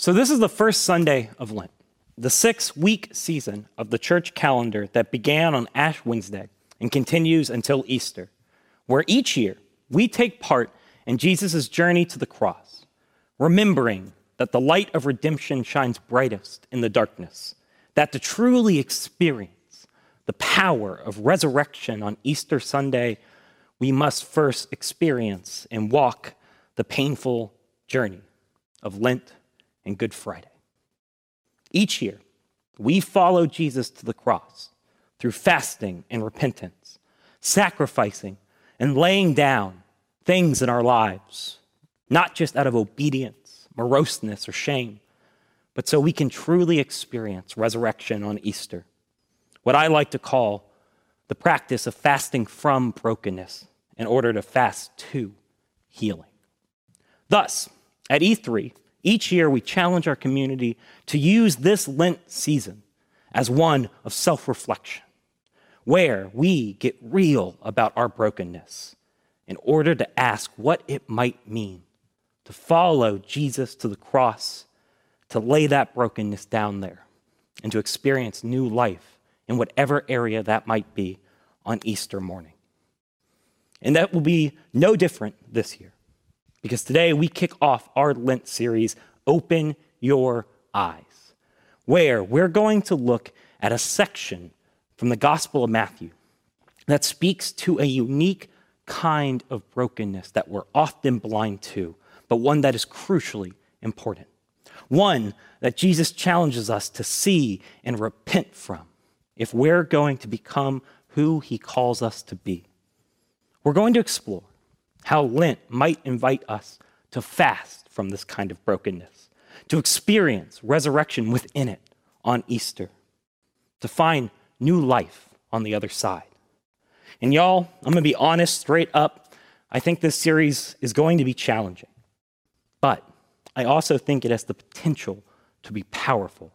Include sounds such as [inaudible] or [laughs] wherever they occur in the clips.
So, this is the first Sunday of Lent, the six week season of the church calendar that began on Ash Wednesday and continues until Easter, where each year we take part in Jesus' journey to the cross, remembering that the light of redemption shines brightest in the darkness, that to truly experience the power of resurrection on Easter Sunday, we must first experience and walk the painful journey of Lent and Good Friday. Each year, we follow Jesus to the cross through fasting and repentance, sacrificing and laying down things in our lives, not just out of obedience, moroseness, or shame, but so we can truly experience resurrection on Easter. What I like to call the practice of fasting from brokenness in order to fast to healing. Thus, at E3, each year, we challenge our community to use this Lent season as one of self reflection, where we get real about our brokenness in order to ask what it might mean to follow Jesus to the cross, to lay that brokenness down there, and to experience new life in whatever area that might be on Easter morning. And that will be no different this year because today we kick off our Lent series, Open Your Eyes, where we're going to look at a section from the Gospel of Matthew that speaks to a unique kind of brokenness that we're often blind to, but one that is crucially important. One that Jesus challenges us to see and repent from if we're going to become who he calls us to be. We're going to explore how Lent might invite us to fast from this kind of brokenness, to experience resurrection within it on Easter, to find new life on the other side. And y'all, I'm gonna be honest, straight up, I think this series is going to be challenging. But I also think it has the potential to be powerful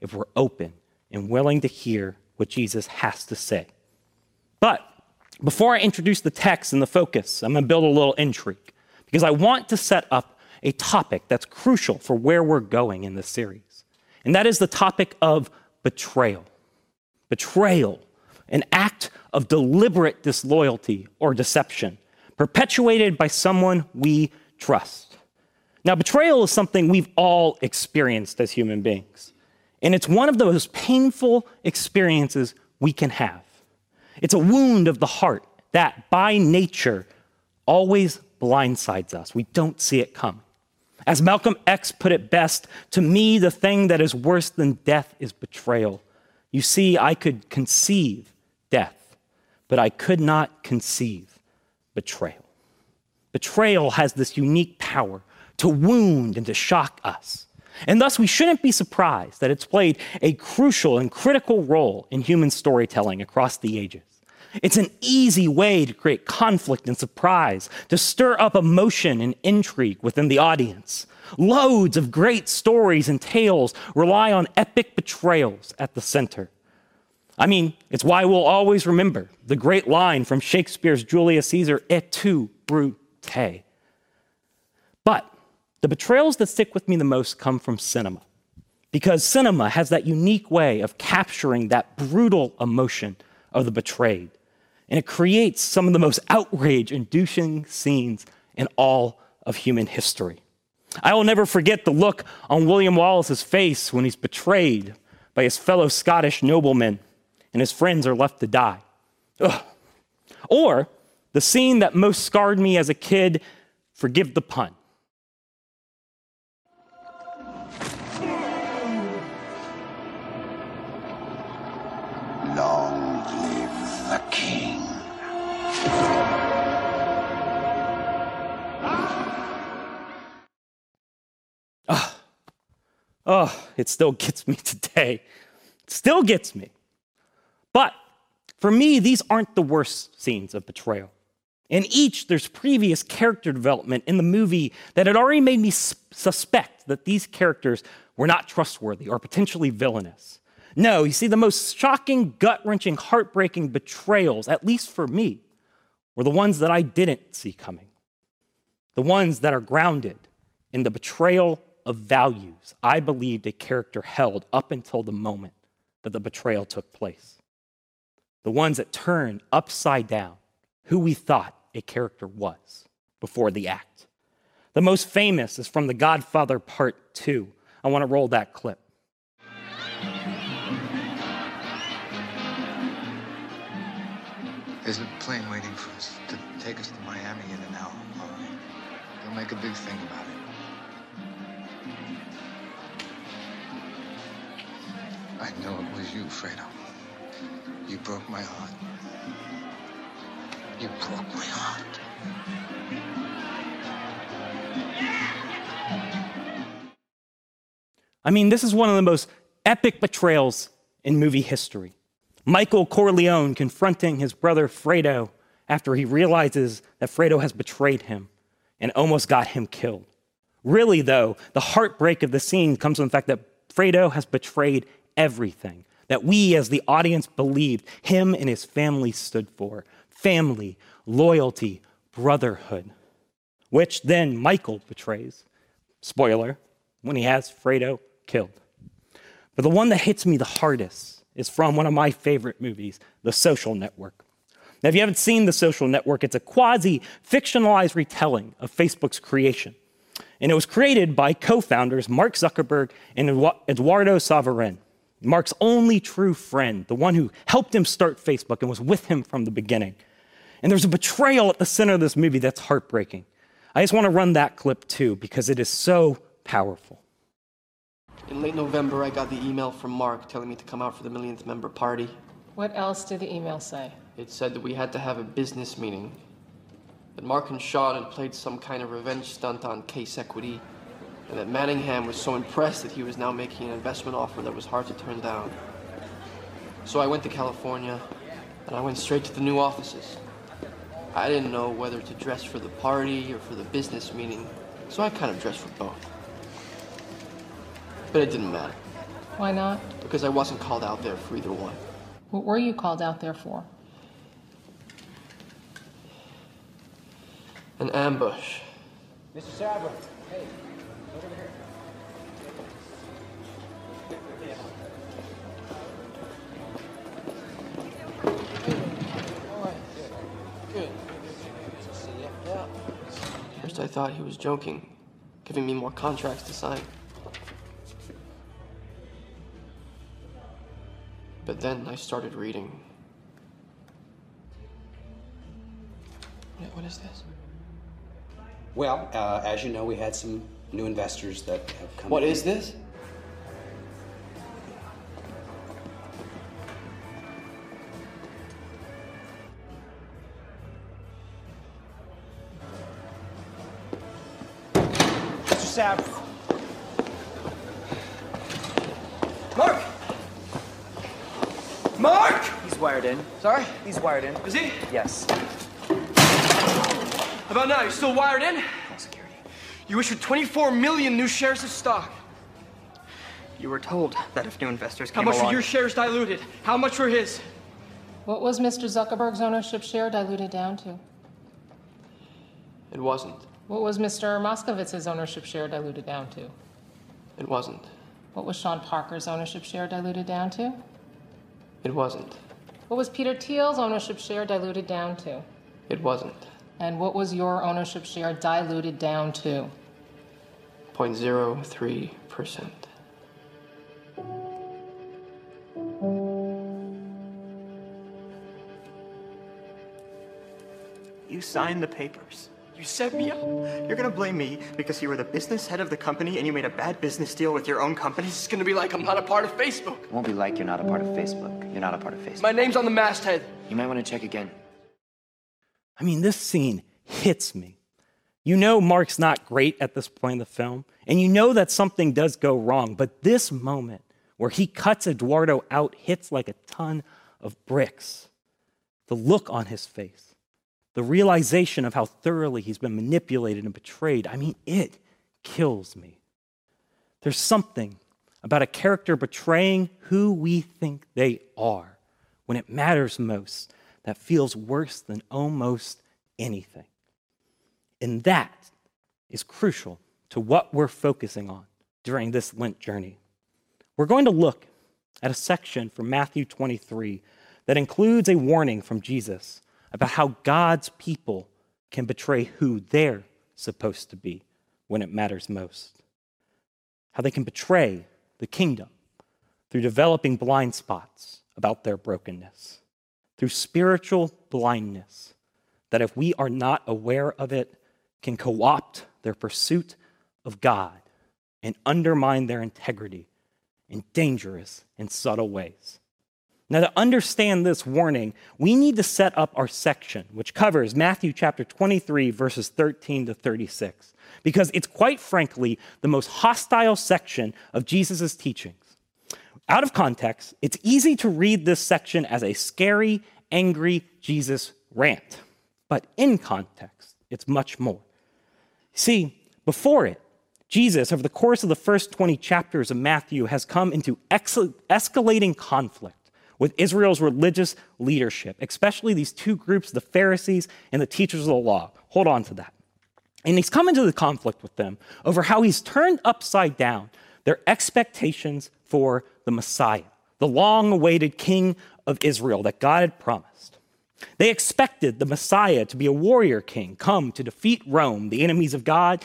if we're open and willing to hear what Jesus has to say. But before I introduce the text and the focus, I'm going to build a little intrigue because I want to set up a topic that's crucial for where we're going in this series. And that is the topic of betrayal. Betrayal, an act of deliberate disloyalty or deception, perpetuated by someone we trust. Now, betrayal is something we've all experienced as human beings. And it's one of the most painful experiences we can have. It's a wound of the heart that by nature always blindsides us. We don't see it come. As Malcolm X put it best, to me, the thing that is worse than death is betrayal. You see, I could conceive death, but I could not conceive betrayal. Betrayal has this unique power to wound and to shock us. And thus, we shouldn't be surprised that it's played a crucial and critical role in human storytelling across the ages. It's an easy way to create conflict and surprise, to stir up emotion and intrigue within the audience. Loads of great stories and tales rely on epic betrayals at the center. I mean, it's why we'll always remember the great line from Shakespeare's Julius Caesar, et tu, Brute. The betrayals that stick with me the most come from cinema, because cinema has that unique way of capturing that brutal emotion of the betrayed and it creates some of the most outrage inducing scenes in all of human history. I will never forget the look on William Wallace's face when he's betrayed by his fellow Scottish noblemen and his friends are left to die. Ugh. Or the scene that most scarred me as a kid forgive the pun oh, it still gets me [laughs] today. It still gets me. But for me, these aren't the worst scenes of betrayal. In each, there's previous character development in the movie that had already made me suspect that these characters were not trustworthy or potentially villainous. No, you see, the most shocking, gut wrenching, heartbreaking betrayals, at least for me, were the ones that I didn't see coming. The ones that are grounded in the betrayal of values I believed a character held up until the moment that the betrayal took place. The ones that turn upside down who we thought a character was before the act. The most famous is from The Godfather Part 2. I want to roll that clip. There's a plane waiting for us to take us to Miami in an hour, all right? Don't make a big thing about it. I know it was you, Fredo. You broke my heart. You broke my heart. I mean, this is one of the most epic betrayals in movie history. Michael Corleone confronting his brother Fredo after he realizes that Fredo has betrayed him and almost got him killed. Really, though, the heartbreak of the scene comes from the fact that Fredo has betrayed everything that we as the audience believed him and his family stood for family, loyalty, brotherhood, which then Michael betrays. Spoiler, when he has Fredo killed. But the one that hits me the hardest is from one of my favorite movies, The Social Network. Now, if you haven't seen The Social Network, it's a quasi fictionalized retelling of Facebook's creation. And it was created by co founders Mark Zuckerberg and Eduardo Saverin. Mark's only true friend, the one who helped him start Facebook and was with him from the beginning. And there's a betrayal at the center of this movie that's heartbreaking. I just want to run that clip too because it is so powerful. In late November, I got the email from Mark telling me to come out for the millionth member party. What else did the email say? It said that we had to have a business meeting, that Mark and Sean had played some kind of revenge stunt on Case Equity, and that Manningham was so impressed that he was now making an investment offer that was hard to turn down. So I went to California, and I went straight to the new offices. I didn't know whether to dress for the party or for the business meeting, so I kind of dressed for both. But it didn't matter. Why not? Because I wasn't called out there for either one. What were you called out there for? An ambush. Mr. Saverin, hey, over here. First, I thought he was joking, giving me more contracts to sign. But then I started reading. What- is this? Well, uh, as you know, we had some new investors that have come. What in. is this? Mr. Saverin. Mark! Mark! He's wired in. Sorry? He's wired in. Is he? Yes. How about now? You still wired in? Full security. You issued 24 million new shares of stock. You were told that if new investors came How came much were your shares diluted? How much were his? What was Mr. Zuckerberg's ownership share diluted down to? It wasn't. What was Mr. Moskovitz's ownership share diluted down to? It wasn't. What was Sean Parker's ownership share diluted down to? It wasn't. What was Peter Thiel's ownership share diluted down to? It wasn't. And what was your ownership share diluted down to? 0.03%. You signed the papers. You set me up. You're gonna blame me because you were the business head of the company and you made a bad business deal with your own company? It's gonna be like I'm not a part of Facebook. it won't be like you're not a part of Facebook. You're not a part of Facebook. My name's on the masthead. You might want to check again. I mean, this scene hits me. You know Mark's not great at this point in the film, and you know that something does go wrong, but this moment where he cuts Eduardo out hits like a ton of bricks. The look on his face, the realization of how thoroughly he's been manipulated and betrayed, I mean, it kills me. There's something about a character betraying who we think they are when it matters most that feels worse than almost anything. And that is crucial to what we're focusing on during this Lent journey. We're going to look at a section from Matthew 23 that includes a warning from Jesus about how God's people can betray who they're supposed to be when it matters most. How they can betray the kingdom through developing blind spots about their brokenness, through spiritual blindness that, if we are not aware of it, can co opt their pursuit of God and undermine their integrity in dangerous and subtle ways. Now, to understand this warning, we need to set up our section, which covers Matthew chapter 23, verses 13 to 36, because it's quite frankly the most hostile section of Jesus' teachings. Out of context, it's easy to read this section as a scary, angry Jesus rant, but in context, it's much more. See, before it, Jesus, over the course of the first 20 chapters of Matthew, has come into escalating conflict with Israel's religious leadership, especially these two groups, the Pharisees and the teachers of the law. Hold on to that. And he's come into the conflict with them over how he's turned upside down their expectations for the Messiah, the long awaited king of Israel that God had promised. They expected the Messiah to be a warrior king, come to defeat Rome, the enemies of God.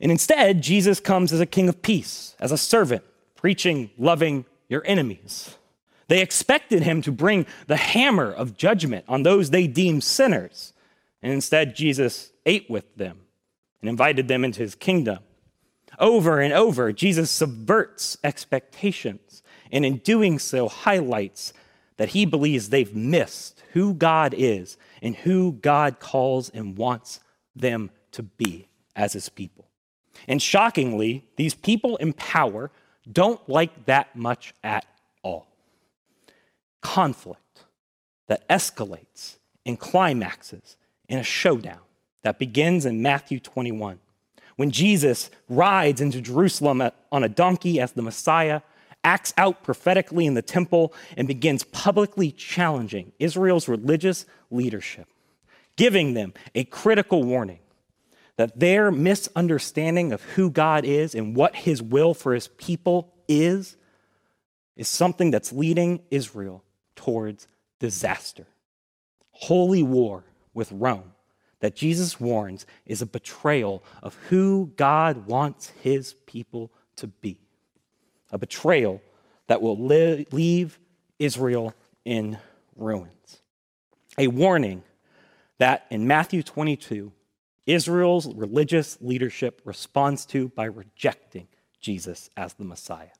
And instead, Jesus comes as a king of peace, as a servant, preaching, loving your enemies. They expected him to bring the hammer of judgment on those they deemed sinners. And instead, Jesus ate with them and invited them into his kingdom. Over and over, Jesus subverts expectations, and in doing so, highlights that he believes they've missed who God is and who God calls and wants them to be as his people. And shockingly, these people in power don't like that much at all conflict that escalates and climaxes in a showdown that begins in Matthew 21. When Jesus rides into Jerusalem on a donkey as the Messiah, acts out prophetically in the temple, and begins publicly challenging Israel's religious leadership, giving them a critical warning that their misunderstanding of who God is and what his will for his people is, is something that's leading Israel towards disaster. Holy war with Rome that Jesus warns is a betrayal of who God wants his people to be. A betrayal that will leave Israel in ruins. A warning that in Matthew 22, Israel's religious leadership responds to by rejecting Jesus as the Messiah,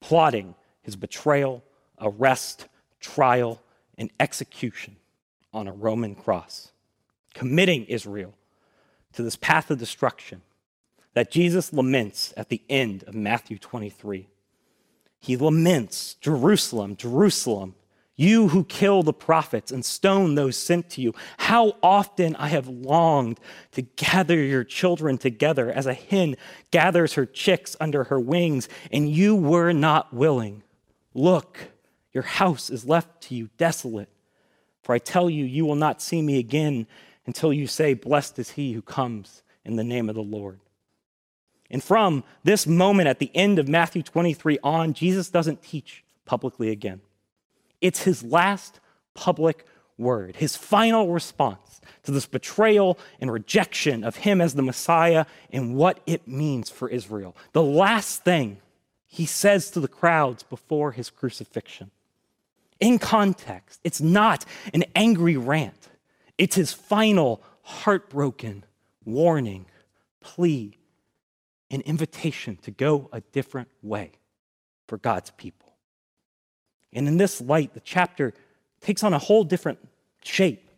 plotting his betrayal, arrest, trial, and execution on a Roman cross, committing Israel to this path of destruction that Jesus laments at the end of Matthew 23. He laments Jerusalem, Jerusalem, you who kill the prophets and stone those sent to you. How often I have longed to gather your children together as a hen gathers her chicks under her wings, and you were not willing. Look, your house is left to you desolate. For I tell you, you will not see me again until you say, Blessed is he who comes in the name of the Lord. And from this moment at the end of Matthew 23 on, Jesus doesn't teach publicly again. It's his last public word, his final response to this betrayal and rejection of him as the Messiah and what it means for Israel. The last thing he says to the crowds before his crucifixion in context. It's not an angry rant, it's his final, heartbroken warning, plea, an invitation to go a different way for God's people. And in this light, the chapter takes on a whole different shape.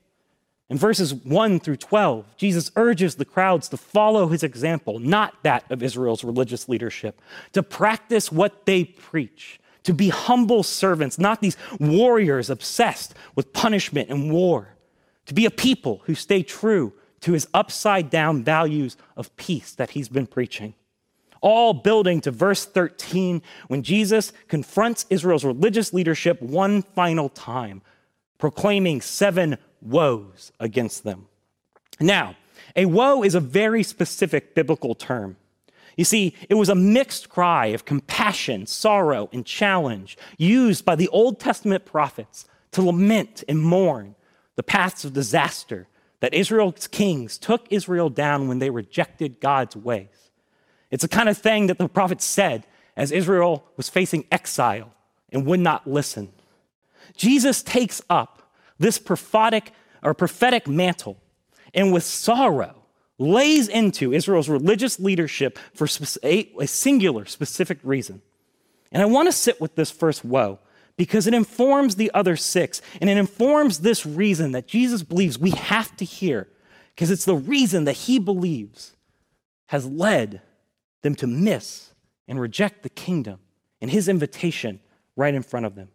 In verses 1 through 12, Jesus urges the crowds to follow his example, not that of Israel's religious leadership, to practice what they preach, to be humble servants, not these warriors obsessed with punishment and war, to be a people who stay true to his upside down values of peace that he's been preaching. All building to verse 13 when Jesus confronts Israel's religious leadership one final time, proclaiming seven woes against them. Now, a woe is a very specific biblical term. You see, it was a mixed cry of compassion, sorrow, and challenge used by the Old Testament prophets to lament and mourn the paths of disaster that Israel's kings took Israel down when they rejected God's ways. It's the kind of thing that the prophet said as Israel was facing exile and would not listen. Jesus takes up this prophetic or prophetic mantle and with sorrow lays into Israel's religious leadership for a singular specific reason. And I want to sit with this first woe because it informs the other six and it informs this reason that Jesus believes we have to hear because it's the reason that he believes has led them to miss and reject the kingdom and his invitation right in front of them.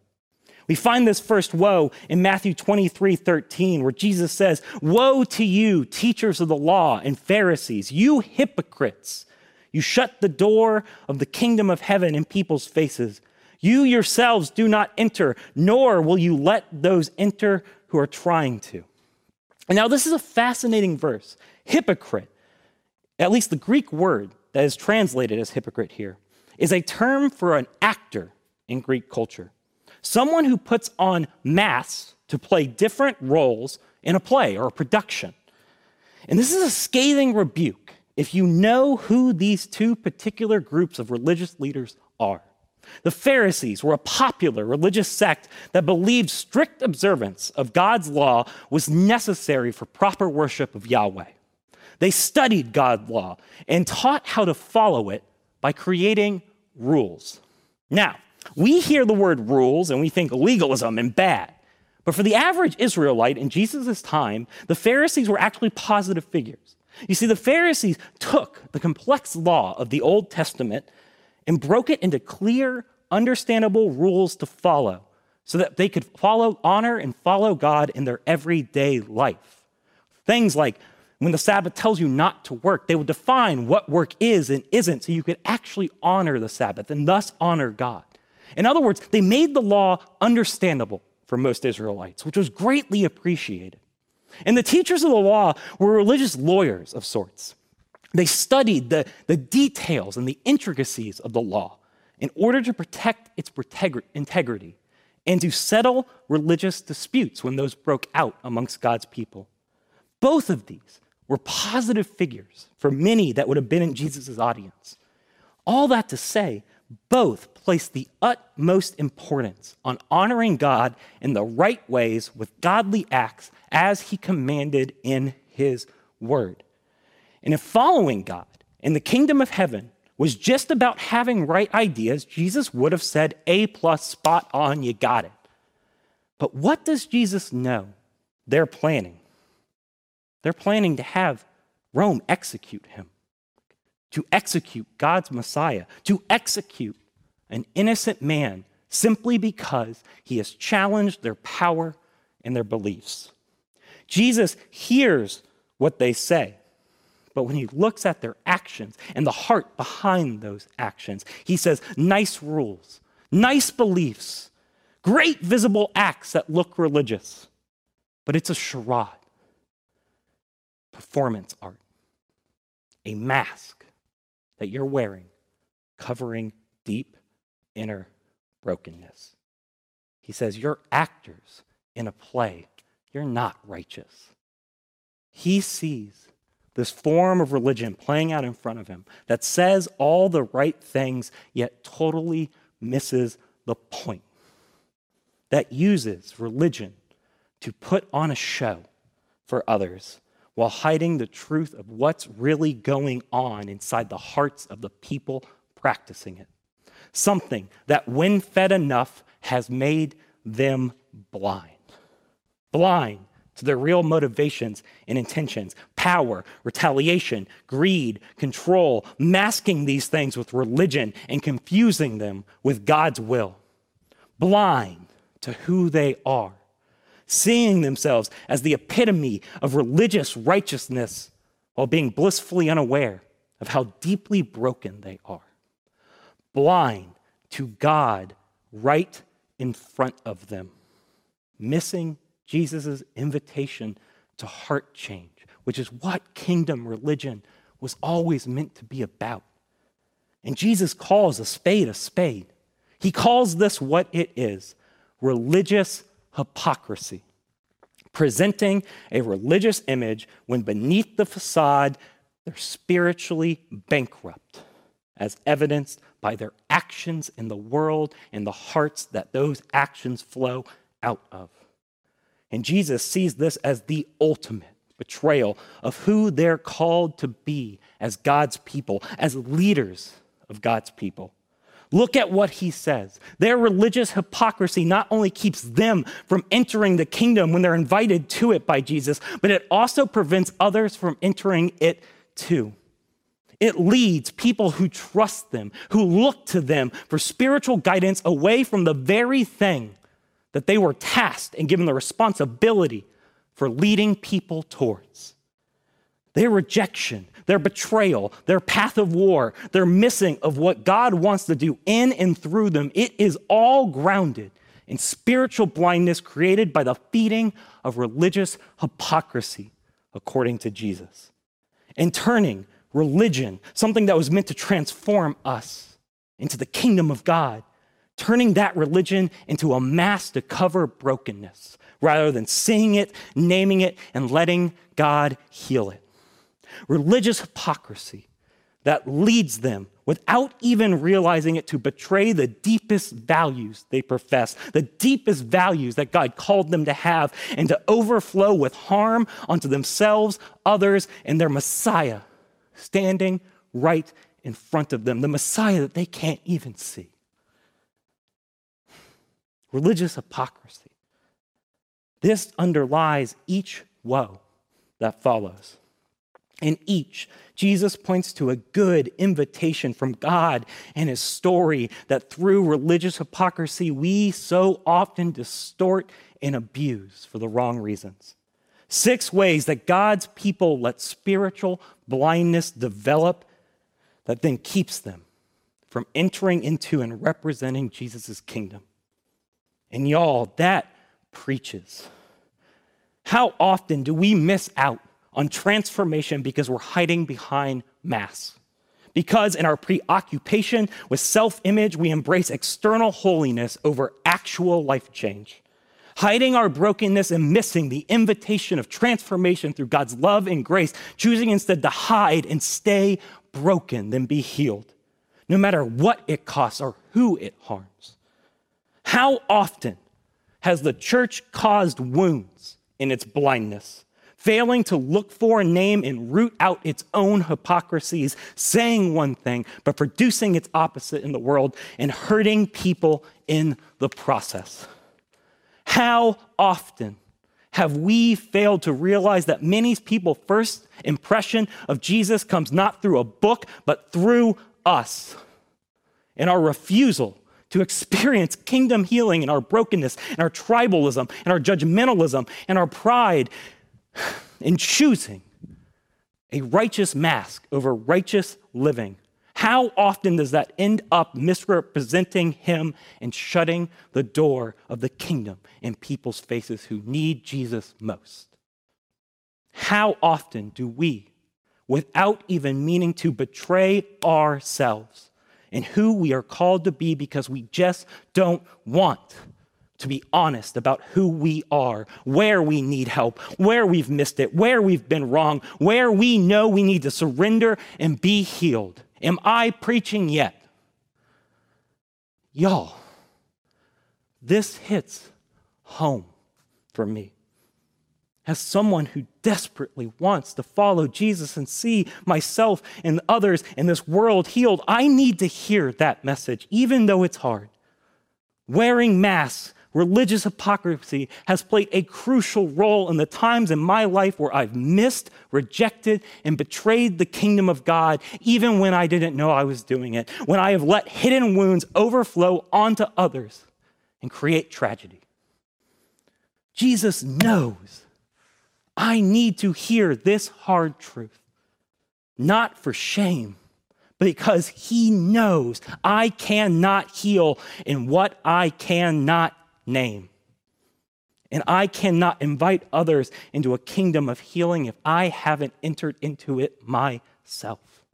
We find this first woe in Matthew 23 13, where Jesus says, Woe to you, teachers of the law and Pharisees, you hypocrites! You shut the door of the kingdom of heaven in people's faces. You yourselves do not enter, nor will you let those enter who are trying to. And now, this is a fascinating verse. Hypocrite, at least the Greek word that is translated as hypocrite here, is a term for an actor in Greek culture someone who puts on masks to play different roles in a play or a production. And this is a scathing rebuke if you know who these two particular groups of religious leaders are. The Pharisees were a popular religious sect that believed strict observance of God's law was necessary for proper worship of Yahweh. They studied God's law and taught how to follow it by creating rules. Now, we hear the word rules and we think legalism and bad. But for the average Israelite in Jesus' time, the Pharisees were actually positive figures. You see, the Pharisees took the complex law of the Old Testament and broke it into clear, understandable rules to follow so that they could follow, honor, and follow God in their everyday life. Things like when the Sabbath tells you not to work, they would define what work is and isn't so you could actually honor the Sabbath and thus honor God. In other words, they made the law understandable for most Israelites, which was greatly appreciated. And the teachers of the law were religious lawyers of sorts. They studied the, the details and the intricacies of the law in order to protect its integrity and to settle religious disputes when those broke out amongst God's people. Both of these were positive figures for many that would have been in Jesus' audience. All that to say, both place the utmost importance on honoring God in the right ways with godly acts as he commanded in his word. And if following God in the kingdom of heaven was just about having right ideas, Jesus would have said, A plus, spot on, you got it. But what does Jesus know they're planning? They're planning to have Rome execute him to execute God's Messiah, to execute an innocent man simply because he has challenged their power and their beliefs. Jesus hears what they say, but when he looks at their actions and the heart behind those actions, he says, nice rules, nice beliefs, great visible acts that look religious, but it's a charade, performance art, a mask that you're wearing, covering deep inner brokenness. He says, You're actors in a play, you're not righteous. He sees this form of religion playing out in front of him that says all the right things, yet totally misses the point. That uses religion to put on a show for others while hiding the truth of what's really going on inside the hearts of the people practicing it. Something that, when fed enough, has made them blind. Blind to their real motivations and intentions power, retaliation, greed, control, masking these things with religion and confusing them with God's will. Blind to who they are seeing themselves as the epitome of religious righteousness while being blissfully unaware of how deeply broken they are, blind to God right in front of them, missing Jesus' invitation to heart change, which is what kingdom religion was always meant to be about. And Jesus calls a spade a spade. He calls this what it is religious hypocrisy, presenting a religious image when beneath the facade, they're spiritually bankrupt, as evidenced by their actions in the world and the hearts that those actions flow out of. And Jesus sees this as the ultimate betrayal of who they're called to be as God's people, as leaders of God's people. Look at what he says. Their religious hypocrisy not only keeps them from entering the kingdom when they're invited to it by Jesus, but it also prevents others from entering it too. It leads people who trust them, who look to them for spiritual guidance away from the very thing that they were tasked and given the responsibility for leading people towards. Their rejection, their betrayal, their path of war, their missing of what God wants to do in and through them, it is all grounded in spiritual blindness created by the feeding of religious hypocrisy, according to Jesus. And turning religion, something that was meant to transform us into the kingdom of God, turning that religion into a mask to cover brokenness rather than seeing it, naming it, and letting God heal it. Religious hypocrisy that leads them without even realizing it to betray the deepest values they profess, the deepest values that God called them to have, and to overflow with harm onto themselves, others, and their Messiah standing right in front of them, the Messiah that they can't even see. Religious hypocrisy. This underlies each woe that follows. In each, Jesus points to a good invitation from God and his story that through religious hypocrisy, we so often distort and abuse for the wrong reasons. Six ways that God's people let spiritual blindness develop that then keeps them from entering into and representing Jesus' kingdom. And y'all, that preaches. How often do we miss out on transformation because we're hiding behind mass. Because in our preoccupation with self image, we embrace external holiness over actual life change. Hiding our brokenness and missing the invitation of transformation through God's love and grace, choosing instead to hide and stay broken than be healed, no matter what it costs or who it harms. How often has the church caused wounds in its blindness, failing to look for, a name, and root out its own hypocrisies, saying one thing, but producing its opposite in the world and hurting people in the process? How often have we failed to realize that many people's first impression of Jesus comes not through a book, but through us? And our refusal to experience kingdom healing in our brokenness, and our tribalism, and our judgmentalism, and our pride in choosing a righteous mask over righteous living. How often does that end up misrepresenting him and shutting the door of the kingdom in people's faces who need Jesus most? How often do we, without even meaning to betray ourselves, and who we are called to be because we just don't want to be honest about who we are, where we need help, where we've missed it, where we've been wrong, where we know we need to surrender and be healed. Am I preaching yet? Y'all, this hits home for me as someone who desperately wants to follow Jesus and see myself and others in this world healed, I need to hear that message, even though it's hard. Wearing masks, religious hypocrisy has played a crucial role in the times in my life where I've missed, rejected, and betrayed the kingdom of God, even when I didn't know I was doing it, when I have let hidden wounds overflow onto others and create tragedy. Jesus knows I need to hear this hard truth, not for shame, but because He knows I cannot heal in what I cannot name. And I cannot invite others into a kingdom of healing if I haven't entered into it myself.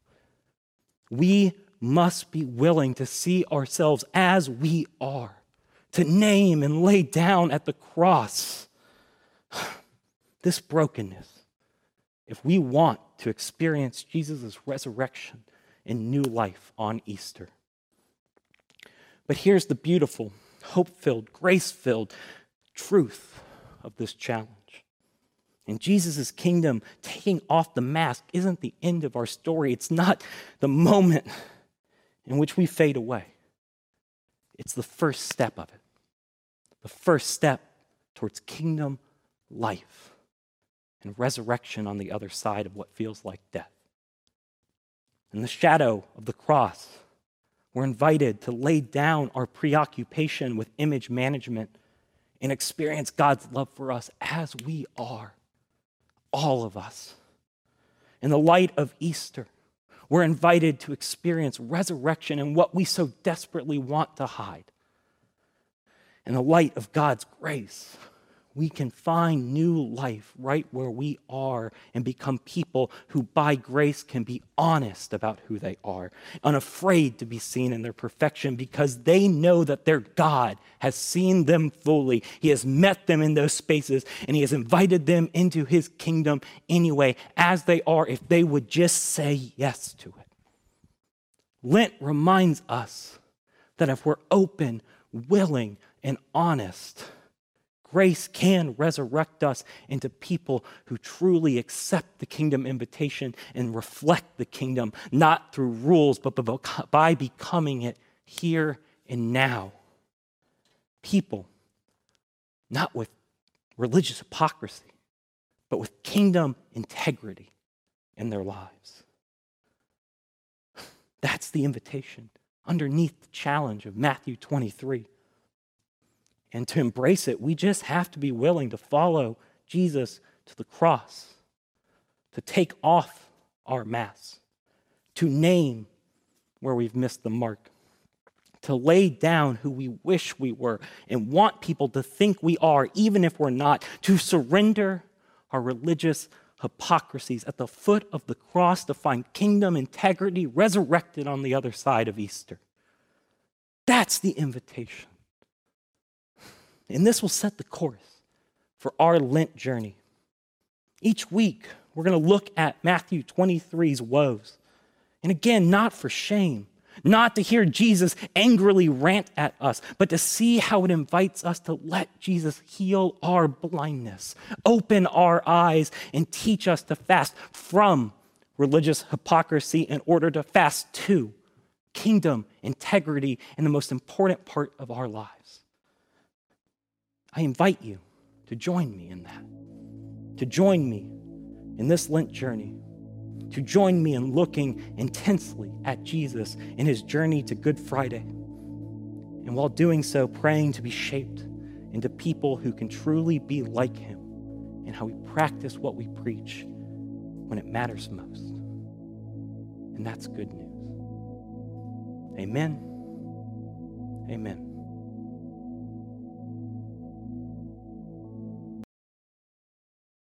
We must be willing to see ourselves as we are, to name and lay down at the cross [sighs] this brokenness. If we want to experience Jesus' resurrection and new life on Easter. But here's the beautiful, hope filled, grace filled truth of this challenge. In Jesus' kingdom, taking off the mask isn't the end of our story. It's not the moment in which we fade away. It's the first step of it, the first step towards kingdom life and resurrection on the other side of what feels like death. In the shadow of the cross, we're invited to lay down our preoccupation with image management and experience God's love for us as we are, all of us. In the light of Easter, we're invited to experience resurrection and what we so desperately want to hide. In the light of God's grace, we can find new life right where we are and become people who, by grace, can be honest about who they are, unafraid to be seen in their perfection because they know that their God has seen them fully. He has met them in those spaces and He has invited them into His kingdom anyway, as they are, if they would just say yes to it. Lent reminds us that if we're open, willing, and honest, Grace can resurrect us into people who truly accept the kingdom invitation and reflect the kingdom, not through rules, but by becoming it here and now. People, not with religious hypocrisy, but with kingdom integrity in their lives. [sighs] That's the invitation underneath the challenge of Matthew 23. And to embrace it, we just have to be willing to follow Jesus to the cross, to take off our masks, to name where we've missed the mark, to lay down who we wish we were and want people to think we are, even if we're not, to surrender our religious hypocrisies at the foot of the cross to find kingdom integrity resurrected on the other side of Easter. That's the invitation. And this will set the course for our Lent journey. Each week, we're going to look at Matthew 23's woes. And again, not for shame, not to hear Jesus angrily rant at us, but to see how it invites us to let Jesus heal our blindness, open our eyes, and teach us to fast from religious hypocrisy in order to fast to kingdom, integrity, and the most important part of our lives I invite you to join me in that, to join me in this Lent journey, to join me in looking intensely at Jesus in his journey to Good Friday. And while doing so, praying to be shaped into people who can truly be like him in how we practice what we preach when it matters most. And that's good news. Amen. Amen.